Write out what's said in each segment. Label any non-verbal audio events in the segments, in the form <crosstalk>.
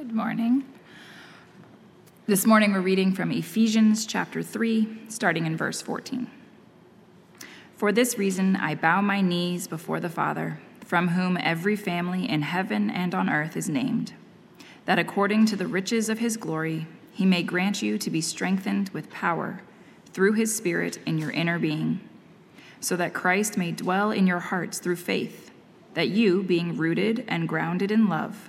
Good morning. This morning we're reading from Ephesians chapter 3, starting in verse 14. For this reason I bow my knees before the Father, from whom every family in heaven and on earth is named, that according to the riches of his glory he may grant you to be strengthened with power through his Spirit in your inner being, so that Christ may dwell in your hearts through faith, that you, being rooted and grounded in love,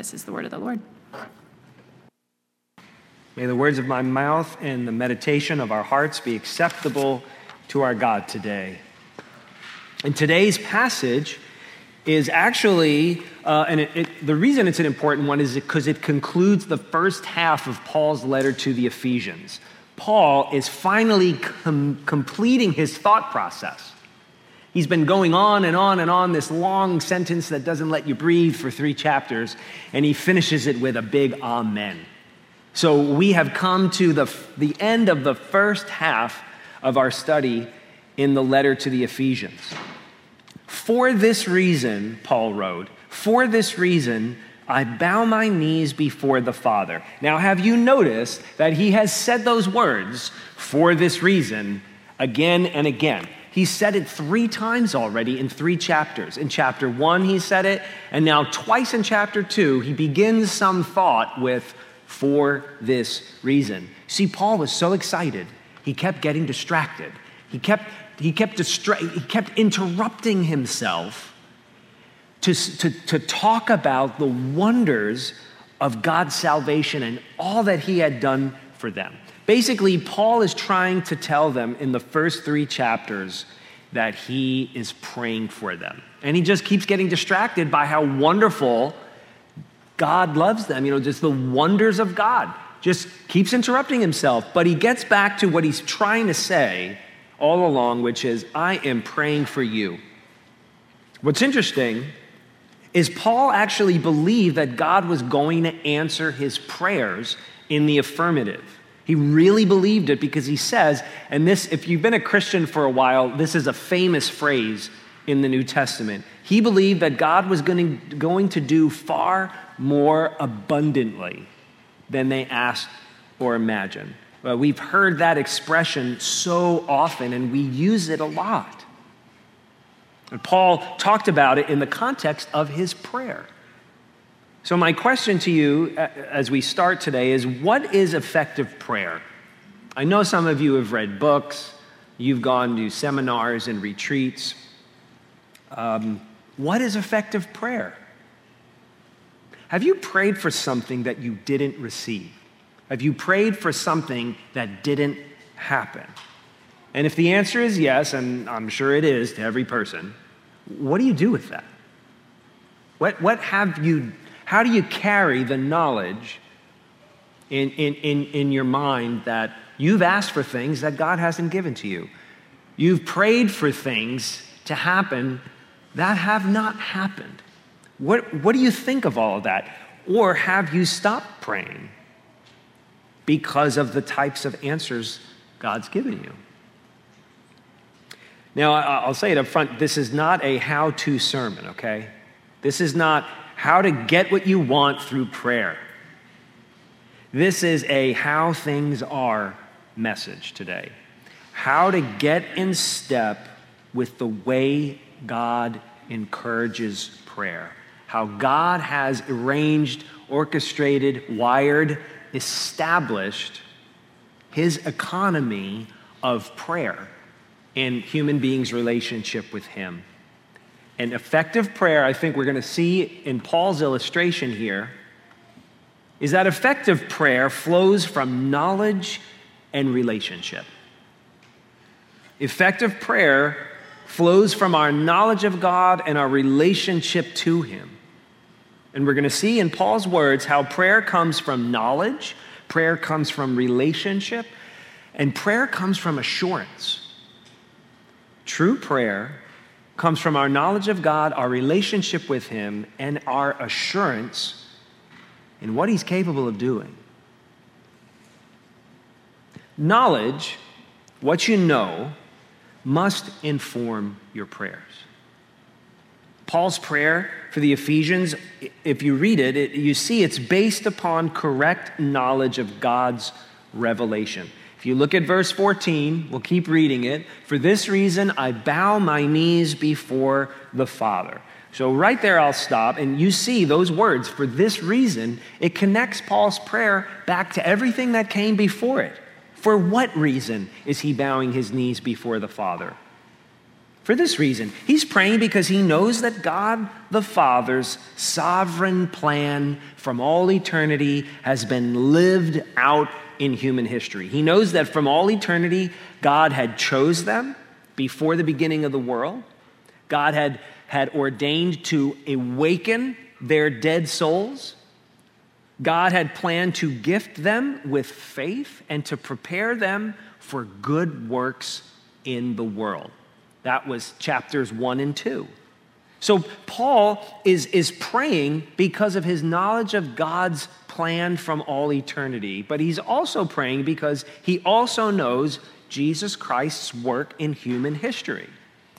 This is the word of the Lord. May the words of my mouth and the meditation of our hearts be acceptable to our God today. And today's passage is actually, uh, and it, it, the reason it's an important one is because it concludes the first half of Paul's letter to the Ephesians. Paul is finally com- completing his thought process. He's been going on and on and on this long sentence that doesn't let you breathe for three chapters, and he finishes it with a big amen. So we have come to the, the end of the first half of our study in the letter to the Ephesians. For this reason, Paul wrote, for this reason, I bow my knees before the Father. Now, have you noticed that he has said those words, for this reason, again and again? He said it three times already in three chapters. In chapter one, he said it, and now twice in chapter two, he begins some thought with, for this reason. See, Paul was so excited, he kept getting distracted. He kept, he kept, distra- he kept interrupting himself to, to, to talk about the wonders of God's salvation and all that he had done for them. Basically, Paul is trying to tell them in the first three chapters that he is praying for them. And he just keeps getting distracted by how wonderful God loves them, you know, just the wonders of God. Just keeps interrupting himself, but he gets back to what he's trying to say all along, which is, I am praying for you. What's interesting is Paul actually believed that God was going to answer his prayers in the affirmative. He really believed it because he says, and this, if you've been a Christian for a while, this is a famous phrase in the New Testament. He believed that God was going to, going to do far more abundantly than they asked or imagined. Well, we've heard that expression so often and we use it a lot. And Paul talked about it in the context of his prayer. So, my question to you as we start today is what is effective prayer? I know some of you have read books, you've gone to seminars and retreats. Um, what is effective prayer? Have you prayed for something that you didn't receive? Have you prayed for something that didn't happen? And if the answer is yes, and I'm sure it is to every person, what do you do with that? What, what have you how do you carry the knowledge in, in, in, in your mind that you've asked for things that God hasn't given to you? You've prayed for things to happen that have not happened. What, what do you think of all of that? Or have you stopped praying because of the types of answers God's given you? Now, I'll say it up front this is not a how to sermon, okay? This is not how to get what you want through prayer. This is a how things are message today. How to get in step with the way God encourages prayer. How God has arranged, orchestrated, wired, established his economy of prayer in human beings' relationship with him. And effective prayer, I think we're going to see in Paul's illustration here, is that effective prayer flows from knowledge and relationship. Effective prayer flows from our knowledge of God and our relationship to Him. And we're going to see in Paul's words how prayer comes from knowledge, prayer comes from relationship, and prayer comes from assurance. True prayer comes from our knowledge of God, our relationship with Him, and our assurance in what He's capable of doing. Knowledge, what you know, must inform your prayers. Paul's prayer for the Ephesians, if you read it, it, you see it's based upon correct knowledge of God's revelation. If you look at verse 14, we'll keep reading it. For this reason, I bow my knees before the Father. So, right there, I'll stop. And you see those words, for this reason, it connects Paul's prayer back to everything that came before it. For what reason is he bowing his knees before the Father? For this reason, he's praying because he knows that God the Father's sovereign plan from all eternity has been lived out in human history. He knows that from all eternity, God had chose them before the beginning of the world. God had, had ordained to awaken their dead souls. God had planned to gift them with faith and to prepare them for good works in the world. That was chapters one and two. So Paul is, is praying because of his knowledge of God's plan from all eternity, but he's also praying because he also knows Jesus Christ's work in human history.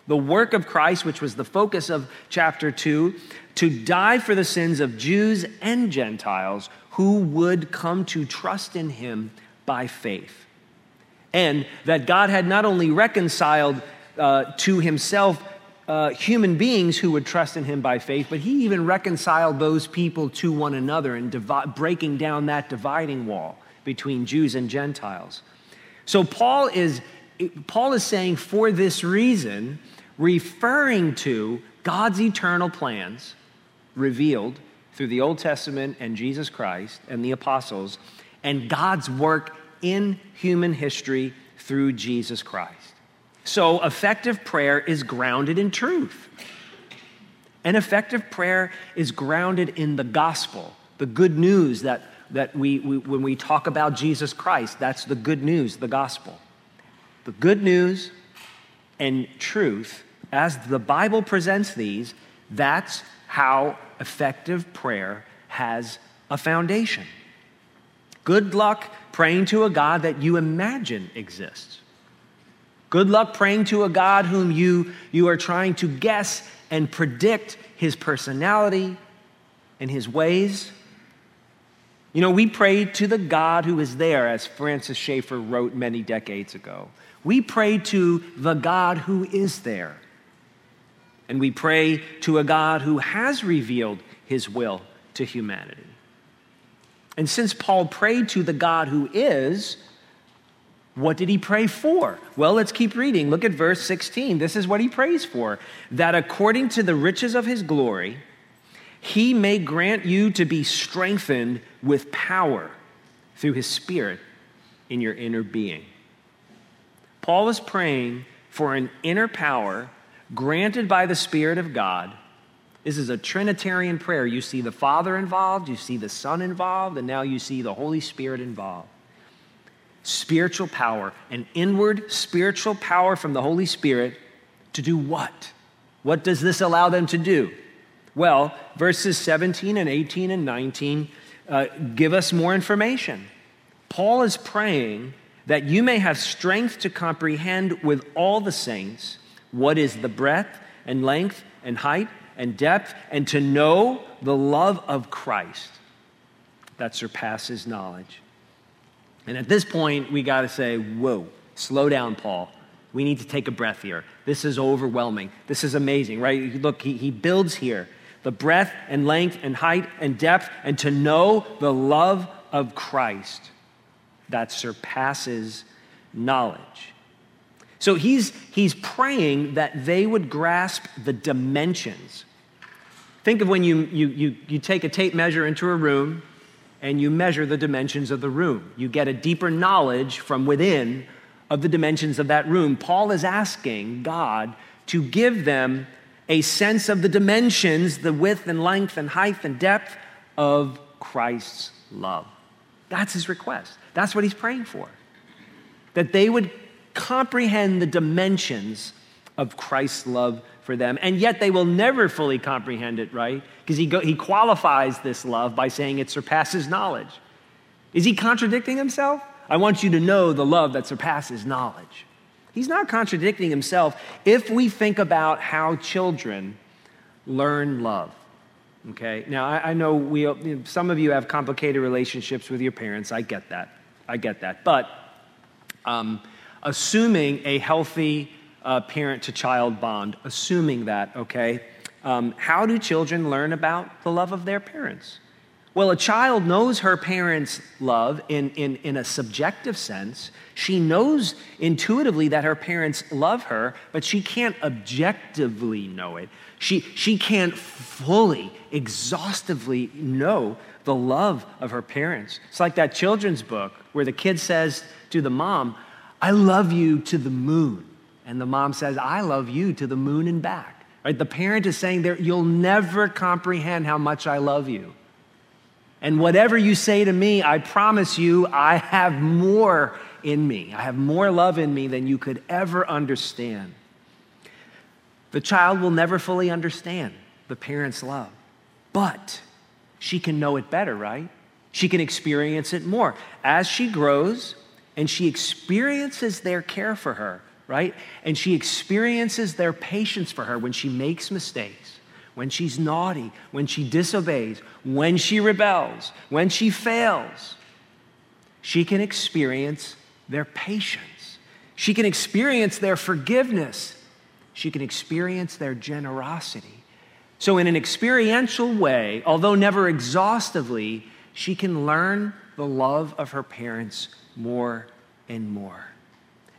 The work of Christ, which was the focus of chapter 2, to die for the sins of Jews and Gentiles who would come to trust in him by faith. And that God had not only reconciled uh, to himself uh, human beings who would trust in him by faith, but he even reconciled those people to one another and divi- breaking down that dividing wall between Jews and Gentiles. So Paul is, Paul is saying, for this reason, referring to God's eternal plans revealed through the Old Testament and Jesus Christ and the apostles, and God's work in human history through Jesus Christ. So, effective prayer is grounded in truth. And effective prayer is grounded in the gospel, the good news that, that we, we, when we talk about Jesus Christ, that's the good news, the gospel. The good news and truth, as the Bible presents these, that's how effective prayer has a foundation. Good luck praying to a God that you imagine exists. Good luck praying to a God whom you, you are trying to guess and predict his personality and his ways. You know, we pray to the God who is there, as Francis Schaeffer wrote many decades ago. We pray to the God who is there. And we pray to a God who has revealed his will to humanity. And since Paul prayed to the God who is, what did he pray for? Well, let's keep reading. Look at verse 16. This is what he prays for that according to the riches of his glory, he may grant you to be strengthened with power through his spirit in your inner being. Paul is praying for an inner power granted by the Spirit of God. This is a Trinitarian prayer. You see the Father involved, you see the Son involved, and now you see the Holy Spirit involved spiritual power, an inward spiritual power from the Holy Spirit to do what? What does this allow them to do? Well, verses 17 and 18 and 19 uh, give us more information. Paul is praying that you may have strength to comprehend with all the saints what is the breadth and length and height and depth, and to know the love of Christ that surpasses knowledge and at this point, we got to say, whoa, slow down, Paul. We need to take a breath here. This is overwhelming. This is amazing, right? Look, he, he builds here the breadth and length and height and depth, and to know the love of Christ that surpasses knowledge. So he's, he's praying that they would grasp the dimensions. Think of when you, you, you, you take a tape measure into a room and you measure the dimensions of the room. You get a deeper knowledge from within of the dimensions of that room. Paul is asking God to give them a sense of the dimensions, the width and length and height and depth of Christ's love. That's his request. That's what he's praying for. That they would comprehend the dimensions of Christ's love for them, and yet they will never fully comprehend it, right? Because he, he qualifies this love by saying it surpasses knowledge. Is he contradicting himself? I want you to know the love that surpasses knowledge. He's not contradicting himself if we think about how children learn love. Okay, now I, I know we, some of you have complicated relationships with your parents. I get that. I get that. But um, assuming a healthy uh, parent to child bond, assuming that, okay, um, how do children learn about the love of their parents? Well, a child knows her parents' love in, in, in a subjective sense. She knows intuitively that her parents love her, but she can't objectively know it. She, she can't fully, exhaustively know the love of her parents. It's like that children's book where the kid says to the mom, I love you to the moon. And the mom says, I love you to the moon and back. Right? The parent is saying you'll never comprehend how much I love you. And whatever you say to me, I promise you, I have more in me. I have more love in me than you could ever understand. The child will never fully understand the parent's love, but she can know it better, right? She can experience it more. As she grows and she experiences their care for her, right? And she experiences their patience for her when she makes mistakes when she's naughty, when she disobeys, when she rebels, when she fails, she can experience their patience. She can experience their forgiveness. She can experience their generosity. So, in an experiential way, although never exhaustively, she can learn the love of her parents more and more.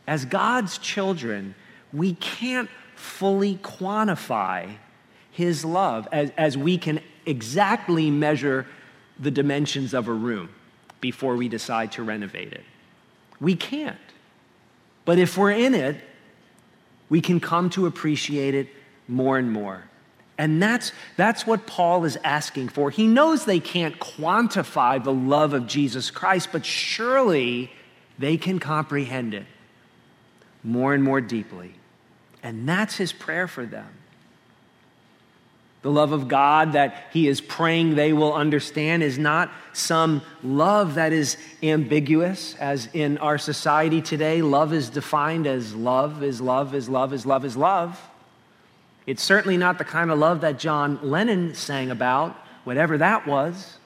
As God's children, we can't fully quantify his love as, as we can exactly measure the dimensions of a room before we decide to renovate it. We can't. But if we're in it, we can come to appreciate it more and more. And that's, that's what Paul is asking for. He knows they can't quantify the love of Jesus Christ, but surely they can comprehend it more and more deeply. And that's his prayer for them the love of God that he is praying they will understand is not some love that is ambiguous, as in our society today, love is defined as love is love is love is love is love. It's certainly not the kind of love that John Lennon sang about, whatever that was.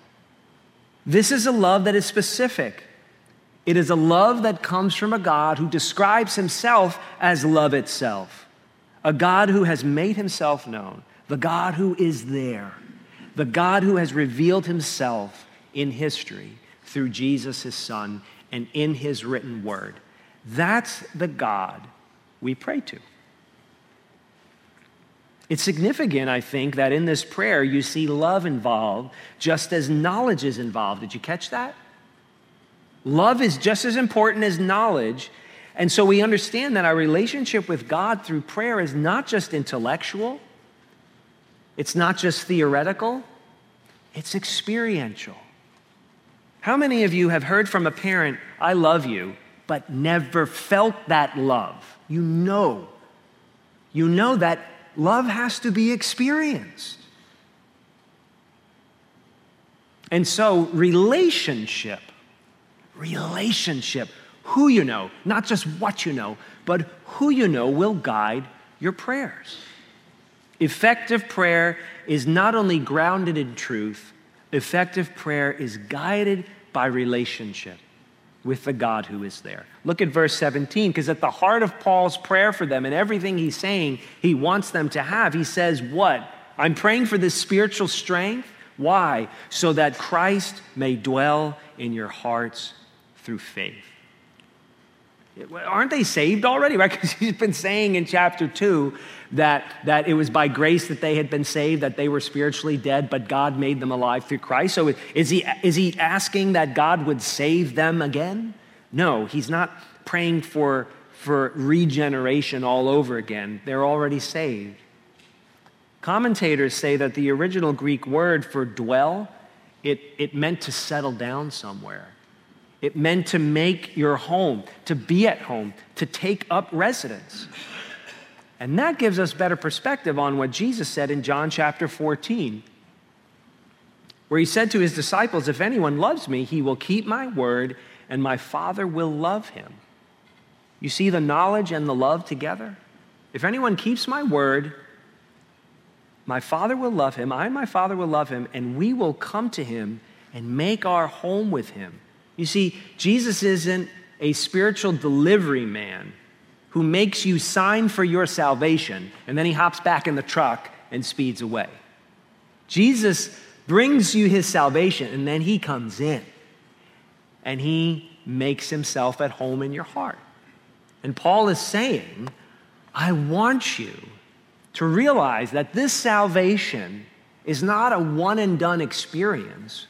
This is a love that is specific. It is a love that comes from a God who describes himself as love itself, a God who has made himself known the God who is there, the God who has revealed himself in history through Jesus, his son, and in his written word. That's the God we pray to. It's significant, I think, that in this prayer you see love involved just as knowledge is involved. Did you catch that? Love is just as important as knowledge. And so we understand that our relationship with God through prayer is not just intellectual, it's not just theoretical, it's experiential. How many of you have heard from a parent, I love you, but never felt that love? You know. You know that love has to be experienced. And so, relationship, relationship, who you know, not just what you know, but who you know will guide your prayers. Effective prayer is not only grounded in truth, effective prayer is guided by relationship with the God who is there. Look at verse 17, because at the heart of Paul's prayer for them and everything he's saying he wants them to have, he says, What? I'm praying for this spiritual strength. Why? So that Christ may dwell in your hearts through faith. Aren't they saved already? Right? <laughs> Because he's been saying in chapter 2 that, that it was by grace that they had been saved, that they were spiritually dead, but God made them alive through Christ. So is he, is he asking that God would save them again? No, he's not praying for, for regeneration all over again. They're already saved. Commentators say that the original Greek word for dwell, it, it meant to settle down somewhere. It meant to make your home, to be at home, to take up residence. And that gives us better perspective on what Jesus said in John chapter 14, where he said to his disciples, If anyone loves me, he will keep my word, and my Father will love him. You see the knowledge and the love together? If anyone keeps my word, my Father will love him, I and my Father will love him, and we will come to him and make our home with him. You see, Jesus isn't a spiritual delivery man who makes you sign for your salvation and then he hops back in the truck and speeds away. Jesus brings you his salvation and then he comes in and he makes himself at home in your heart. And Paul is saying, I want you to realize that this salvation is not a one and done experience,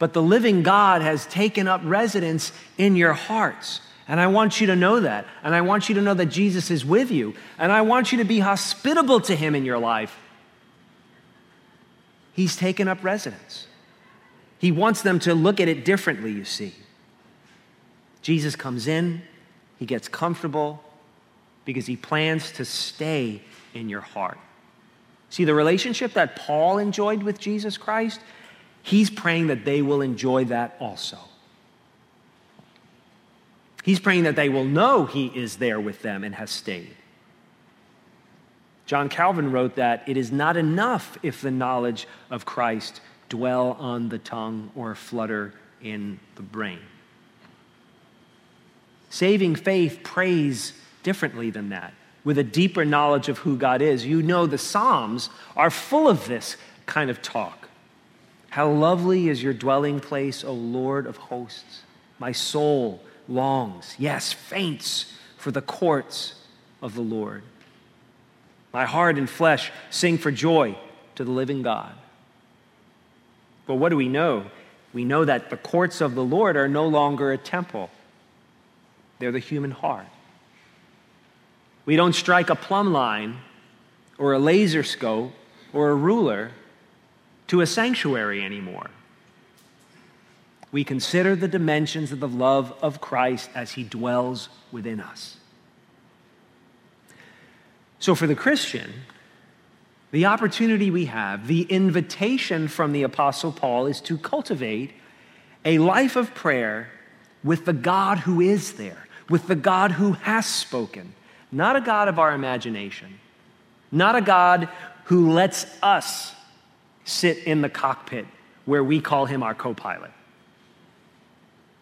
but the living God has taken up residence in your hearts. And I want you to know that. And I want you to know that Jesus is with you. And I want you to be hospitable to him in your life. He's taken up residence. He wants them to look at it differently, you see. Jesus comes in, he gets comfortable because he plans to stay in your heart. See, the relationship that Paul enjoyed with Jesus Christ, he's praying that they will enjoy that also. He's praying that they will know he is there with them and has stayed. John Calvin wrote that it is not enough if the knowledge of Christ dwell on the tongue or flutter in the brain. Saving faith prays differently than that, with a deeper knowledge of who God is. You know, the Psalms are full of this kind of talk. How lovely is your dwelling place, O Lord of hosts. My soul longs, yes, faints for the courts of the Lord. My heart and flesh sing for joy to the living God. But what do we know? We know that the courts of the Lord are no longer a temple they're the human heart. We don't strike a plumb line or a laser scope or a ruler to a sanctuary anymore. We consider the dimensions of the love of Christ as he dwells within us. So, for the Christian, the opportunity we have, the invitation from the Apostle Paul is to cultivate a life of prayer with the God who is there, with the God who has spoken, not a God of our imagination, not a God who lets us sit in the cockpit where we call him our co pilot.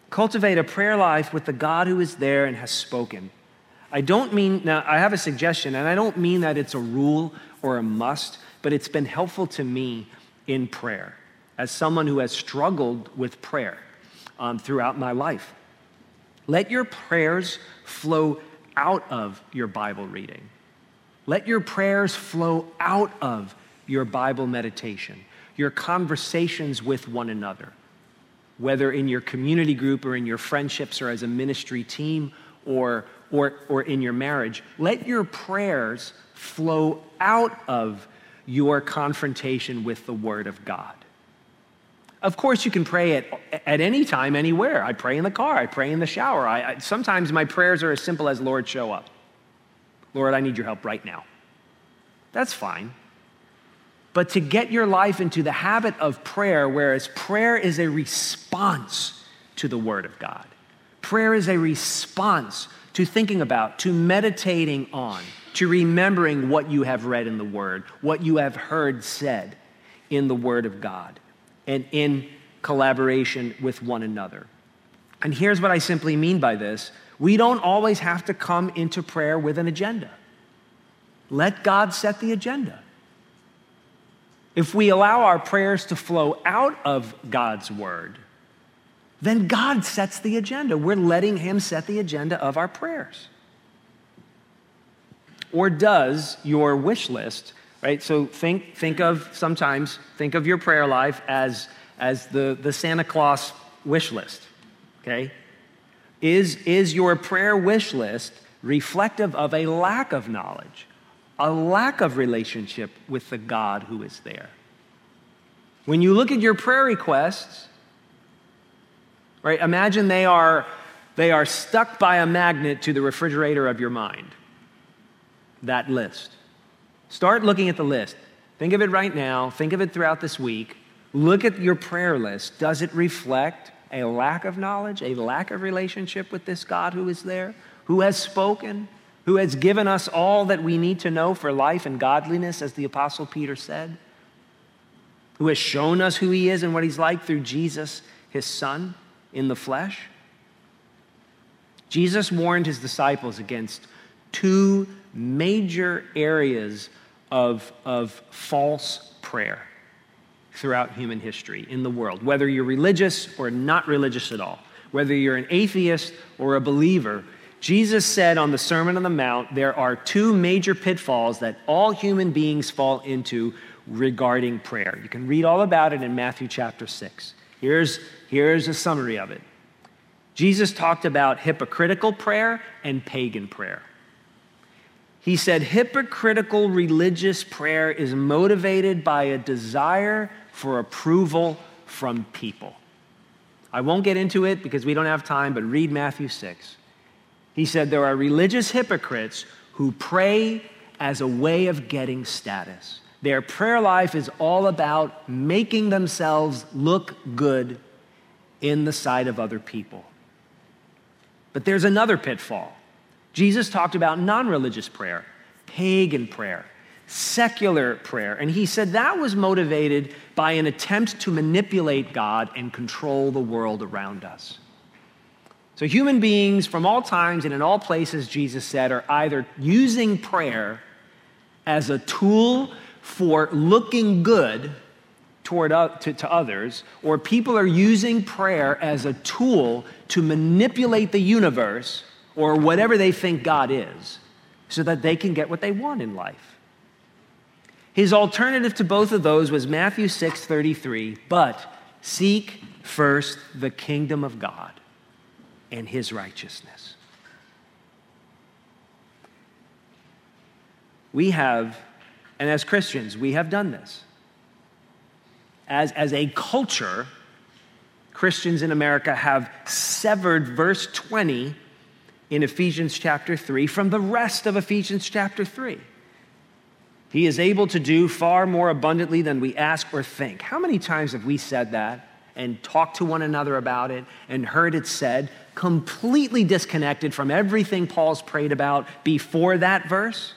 Cultivate a prayer life with the God who is there and has spoken. I don't mean, now I have a suggestion, and I don't mean that it's a rule or a must, but it's been helpful to me in prayer as someone who has struggled with prayer um, throughout my life. Let your prayers flow out of your Bible reading. Let your prayers flow out of your Bible meditation, your conversations with one another, whether in your community group or in your friendships or as a ministry team or, or, or in your marriage. Let your prayers flow out of your confrontation with the Word of God. Of course, you can pray at, at any time, anywhere. I pray in the car, I pray in the shower. I, I, sometimes my prayers are as simple as, Lord, show up. Lord, I need your help right now. That's fine. But to get your life into the habit of prayer, whereas prayer is a response to the Word of God, prayer is a response to thinking about, to meditating on, to remembering what you have read in the Word, what you have heard said in the Word of God and in collaboration with one another. And here's what I simply mean by this we don't always have to come into prayer with an agenda. Let God set the agenda. If we allow our prayers to flow out of God's word, then God sets the agenda. We're letting Him set the agenda of our prayers. Or does your wish list right? So think, think of sometimes, think of your prayer life as, as the, the Santa Claus wish list, okay? Is, is your prayer wish list reflective of a lack of knowledge a lack of relationship with the God who is there. When you look at your prayer requests, right, imagine they are, they are stuck by a magnet to the refrigerator of your mind. That list. Start looking at the list. Think of it right now, think of it throughout this week. Look at your prayer list. Does it reflect a lack of knowledge, a lack of relationship with this God who is there, who has spoken, who has given us all that we need to know for life and godliness, as the Apostle Peter said, who has shown us who he is and what he's like through Jesus, his Son, in the flesh? Jesus warned his disciples against two major areas of, of false prayer throughout human history in the world, whether you're religious or not religious at all, whether you're an atheist or a believer. Jesus said on the Sermon on the Mount, there are two major pitfalls that all human beings fall into regarding prayer. You can read all about it in Matthew chapter 6. Here's, here's a summary of it. Jesus talked about hypocritical prayer and pagan prayer. He said hypocritical religious prayer is motivated by a desire for approval from people. I won't get into it because we don't have time, but read Matthew 6. He said there are religious hypocrites who pray as a way of getting status. Their prayer life is all about making themselves look good in the sight of other people. But there's another pitfall. Jesus talked about non religious prayer, pagan prayer secular prayer. And he said that was motivated by an attempt to manipulate God and control the world around us. So, human beings from all times and in all places, Jesus said, are either using prayer as a tool for looking good toward to, to others, or people are using prayer as a tool to manipulate the universe or whatever they think God is so that they can get what they want in life. His alternative to both of those was Matthew 6:33, but seek first the kingdom of God and his righteousness. We have, and as Christians, we have done this. As, as a culture, Christians in America have severed verse 20 in Ephesians chapter 3 from the rest of Ephesians chapter 3. He is able to do far more abundantly than we ask or think. How many times have we said that and talked to one another about it and heard it said, completely disconnected from everything Paul's prayed about before that verse?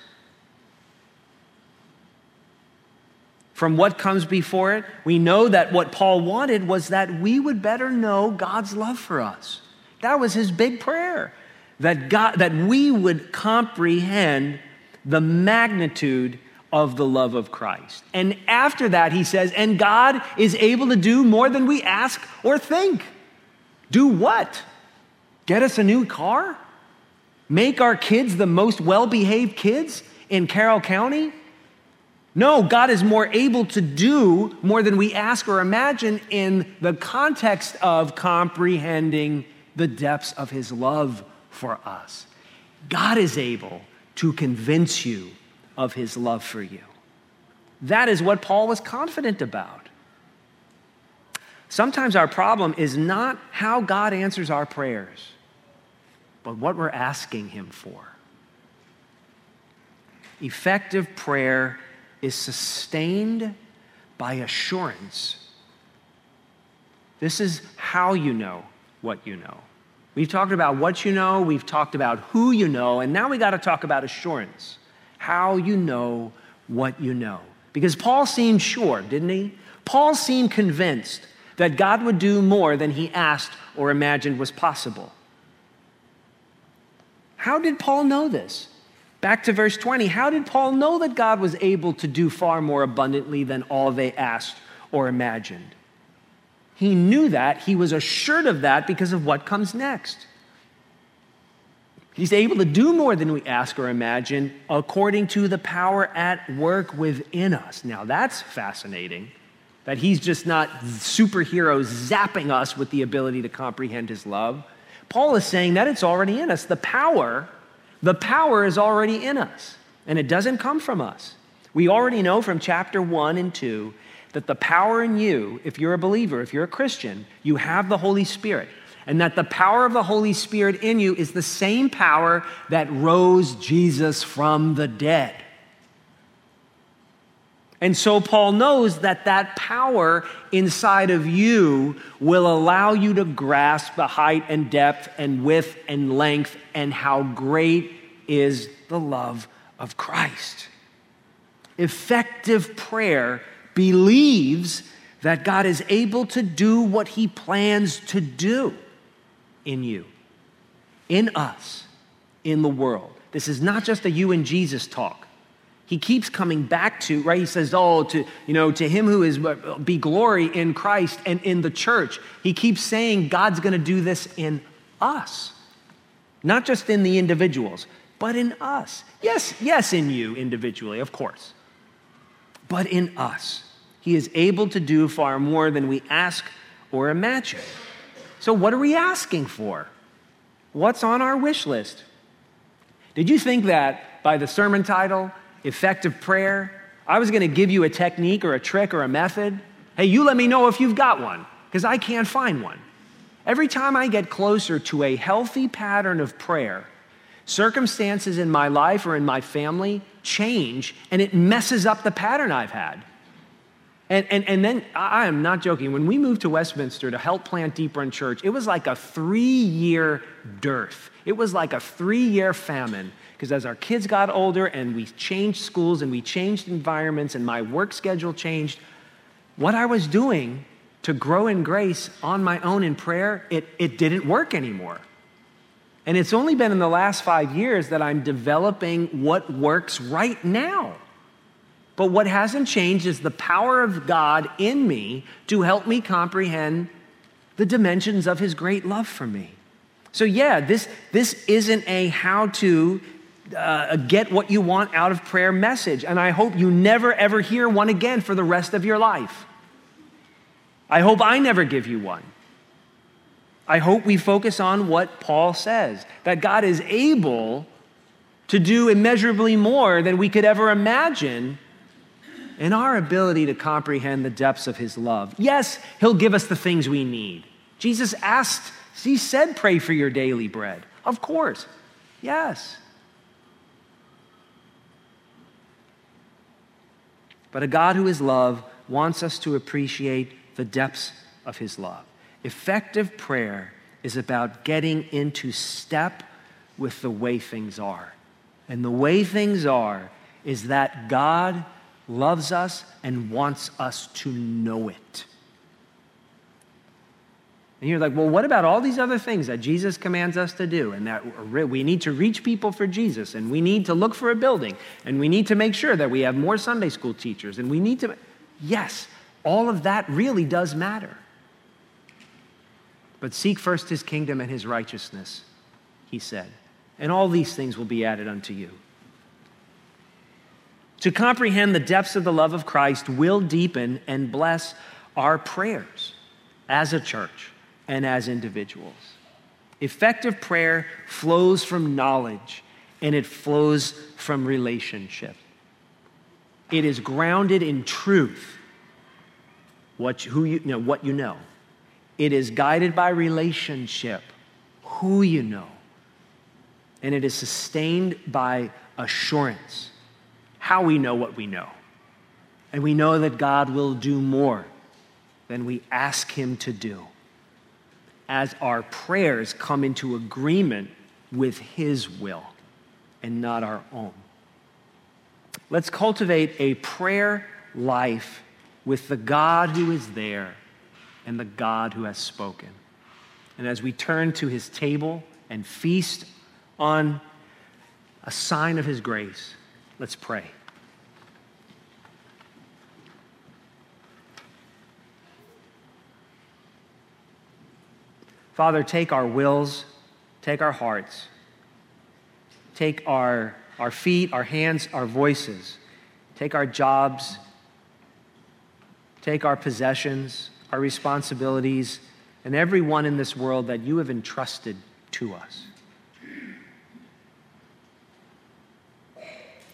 From what comes before it, we know that what Paul wanted was that we would better know God's love for us. That was his big prayer, that, God, that we would comprehend the magnitude of the love of Christ. And after that, he says, and God is able to do more than we ask or think. Do what? Get us a new car? Make our kids the most well behaved kids in Carroll County? No, God is more able to do more than we ask or imagine in the context of comprehending the depths of his love for us. God is able to convince you of his love for you. That is what Paul was confident about. Sometimes our problem is not how God answers our prayers, but what we're asking him for. Effective prayer is sustained by assurance. This is how you know what you know. We've talked about what you know, we've talked about who you know, and now we got to talk about assurance how you know what you know. Because Paul seemed sure, didn't he? Paul seemed convinced that God would do more than he asked or imagined was possible. How did Paul know this? Back to verse 20. How did Paul know that God was able to do far more abundantly than all they asked or imagined? He knew that. He was assured of that because of what comes next. He's able to do more than we ask or imagine according to the power at work within us. Now, that's fascinating that he's just not superhero zapping us with the ability to comprehend his love. Paul is saying that it's already in us. The power, the power is already in us. And it doesn't come from us. We already know from chapter 1 and 2 that the power in you, if you're a believer, if you're a Christian, you have the Holy Spirit. And that the power of the Holy Spirit in you is the same power that rose Jesus from the dead. And so Paul knows that that power inside of you will allow you to grasp the height and depth and width and length and how great is the love of Christ. Effective prayer believes that God is able to do what he plans to do in you, in us, in the world. This is not just a you and Jesus talk he keeps coming back to, right? He says, Oh, to, you know, to him who is uh, be glory in Christ and in the church. He keeps saying God's gonna do this in us. Not just in the individuals, but in us. Yes, yes, in you individually, of course. But in us. He is able to do far more than we ask or imagine. So, what are we asking for? What's on our wish list? Did you think that by the sermon title, effective prayer, I was going to give you a technique or a trick or a method. Hey, you let me know if you've got one, because I can't find one. Every time I get closer to a healthy pattern of prayer, circumstances in my life or in my family change and it messes up the pattern I've had. And, and, and then I am not joking. When we moved to Westminster to help plant Deep Run Church, it was like a three year dearth. It was like a three year famine because as our kids got older and we changed schools and we changed environments and my work schedule changed, what I was doing to grow in grace on my own in prayer, it, it didn't work anymore. And it's only been in the last five years that I'm developing what works right now. But what hasn't changed is the power of God in me to help me comprehend the dimensions of His great love for me. So, yeah, this, this isn't a how to uh, get what you want out of prayer message. And I hope you never ever hear one again for the rest of your life. I hope I never give you one. I hope we focus on what Paul says that God is able to do immeasurably more than we could ever imagine in our ability to comprehend the depths of his love. Yes, he'll give us the things we need. Jesus asked, he said, pray for your daily bread. Of course, yes. But a God who is love wants us to appreciate the depths of his love. Effective prayer is about getting into step with the way things are. And the way things are is that God loves us and wants us to know it. And you're like, well, what about all these other things that Jesus commands us to do? And that we need to reach people for Jesus, and we need to look for a building, and we need to make sure that we have more Sunday school teachers, and we need to. Yes, all of that really does matter. But seek first his kingdom and his righteousness, he said, and all these things will be added unto you. To comprehend the depths of the love of Christ will deepen and bless our prayers as a church and as individuals. Effective prayer flows from knowledge and it flows from relationship. It is grounded in truth, what, who you, you know, what you know. It is guided by relationship, who you know. And it is sustained by assurance, how we know what we know. And we know that God will do more than we ask Him to do as our prayers come into agreement with His will and not our own. Let's cultivate a prayer life with the God who is there and the God who has spoken. And as we turn to His table and feast on a sign of His grace, let's pray. Father, take our wills, take our hearts, take our, our feet, our hands, our voices, take our jobs, take our possessions, our responsibilities, and everyone in this world that you have entrusted to us.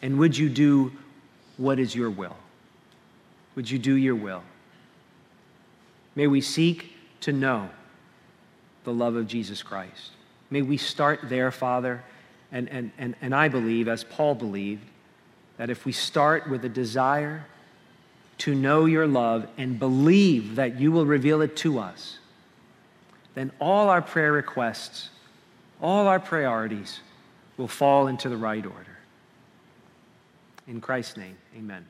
And would you do what is your will? Would you do your will? May we seek to know the love of Jesus Christ. May we start there, Father. And, and, and, and I believe, as Paul believed, that if we start with a desire to know your love and believe that you will reveal it to us, then all our prayer requests, all our priorities will fall into the right order. In Christ's name, amen.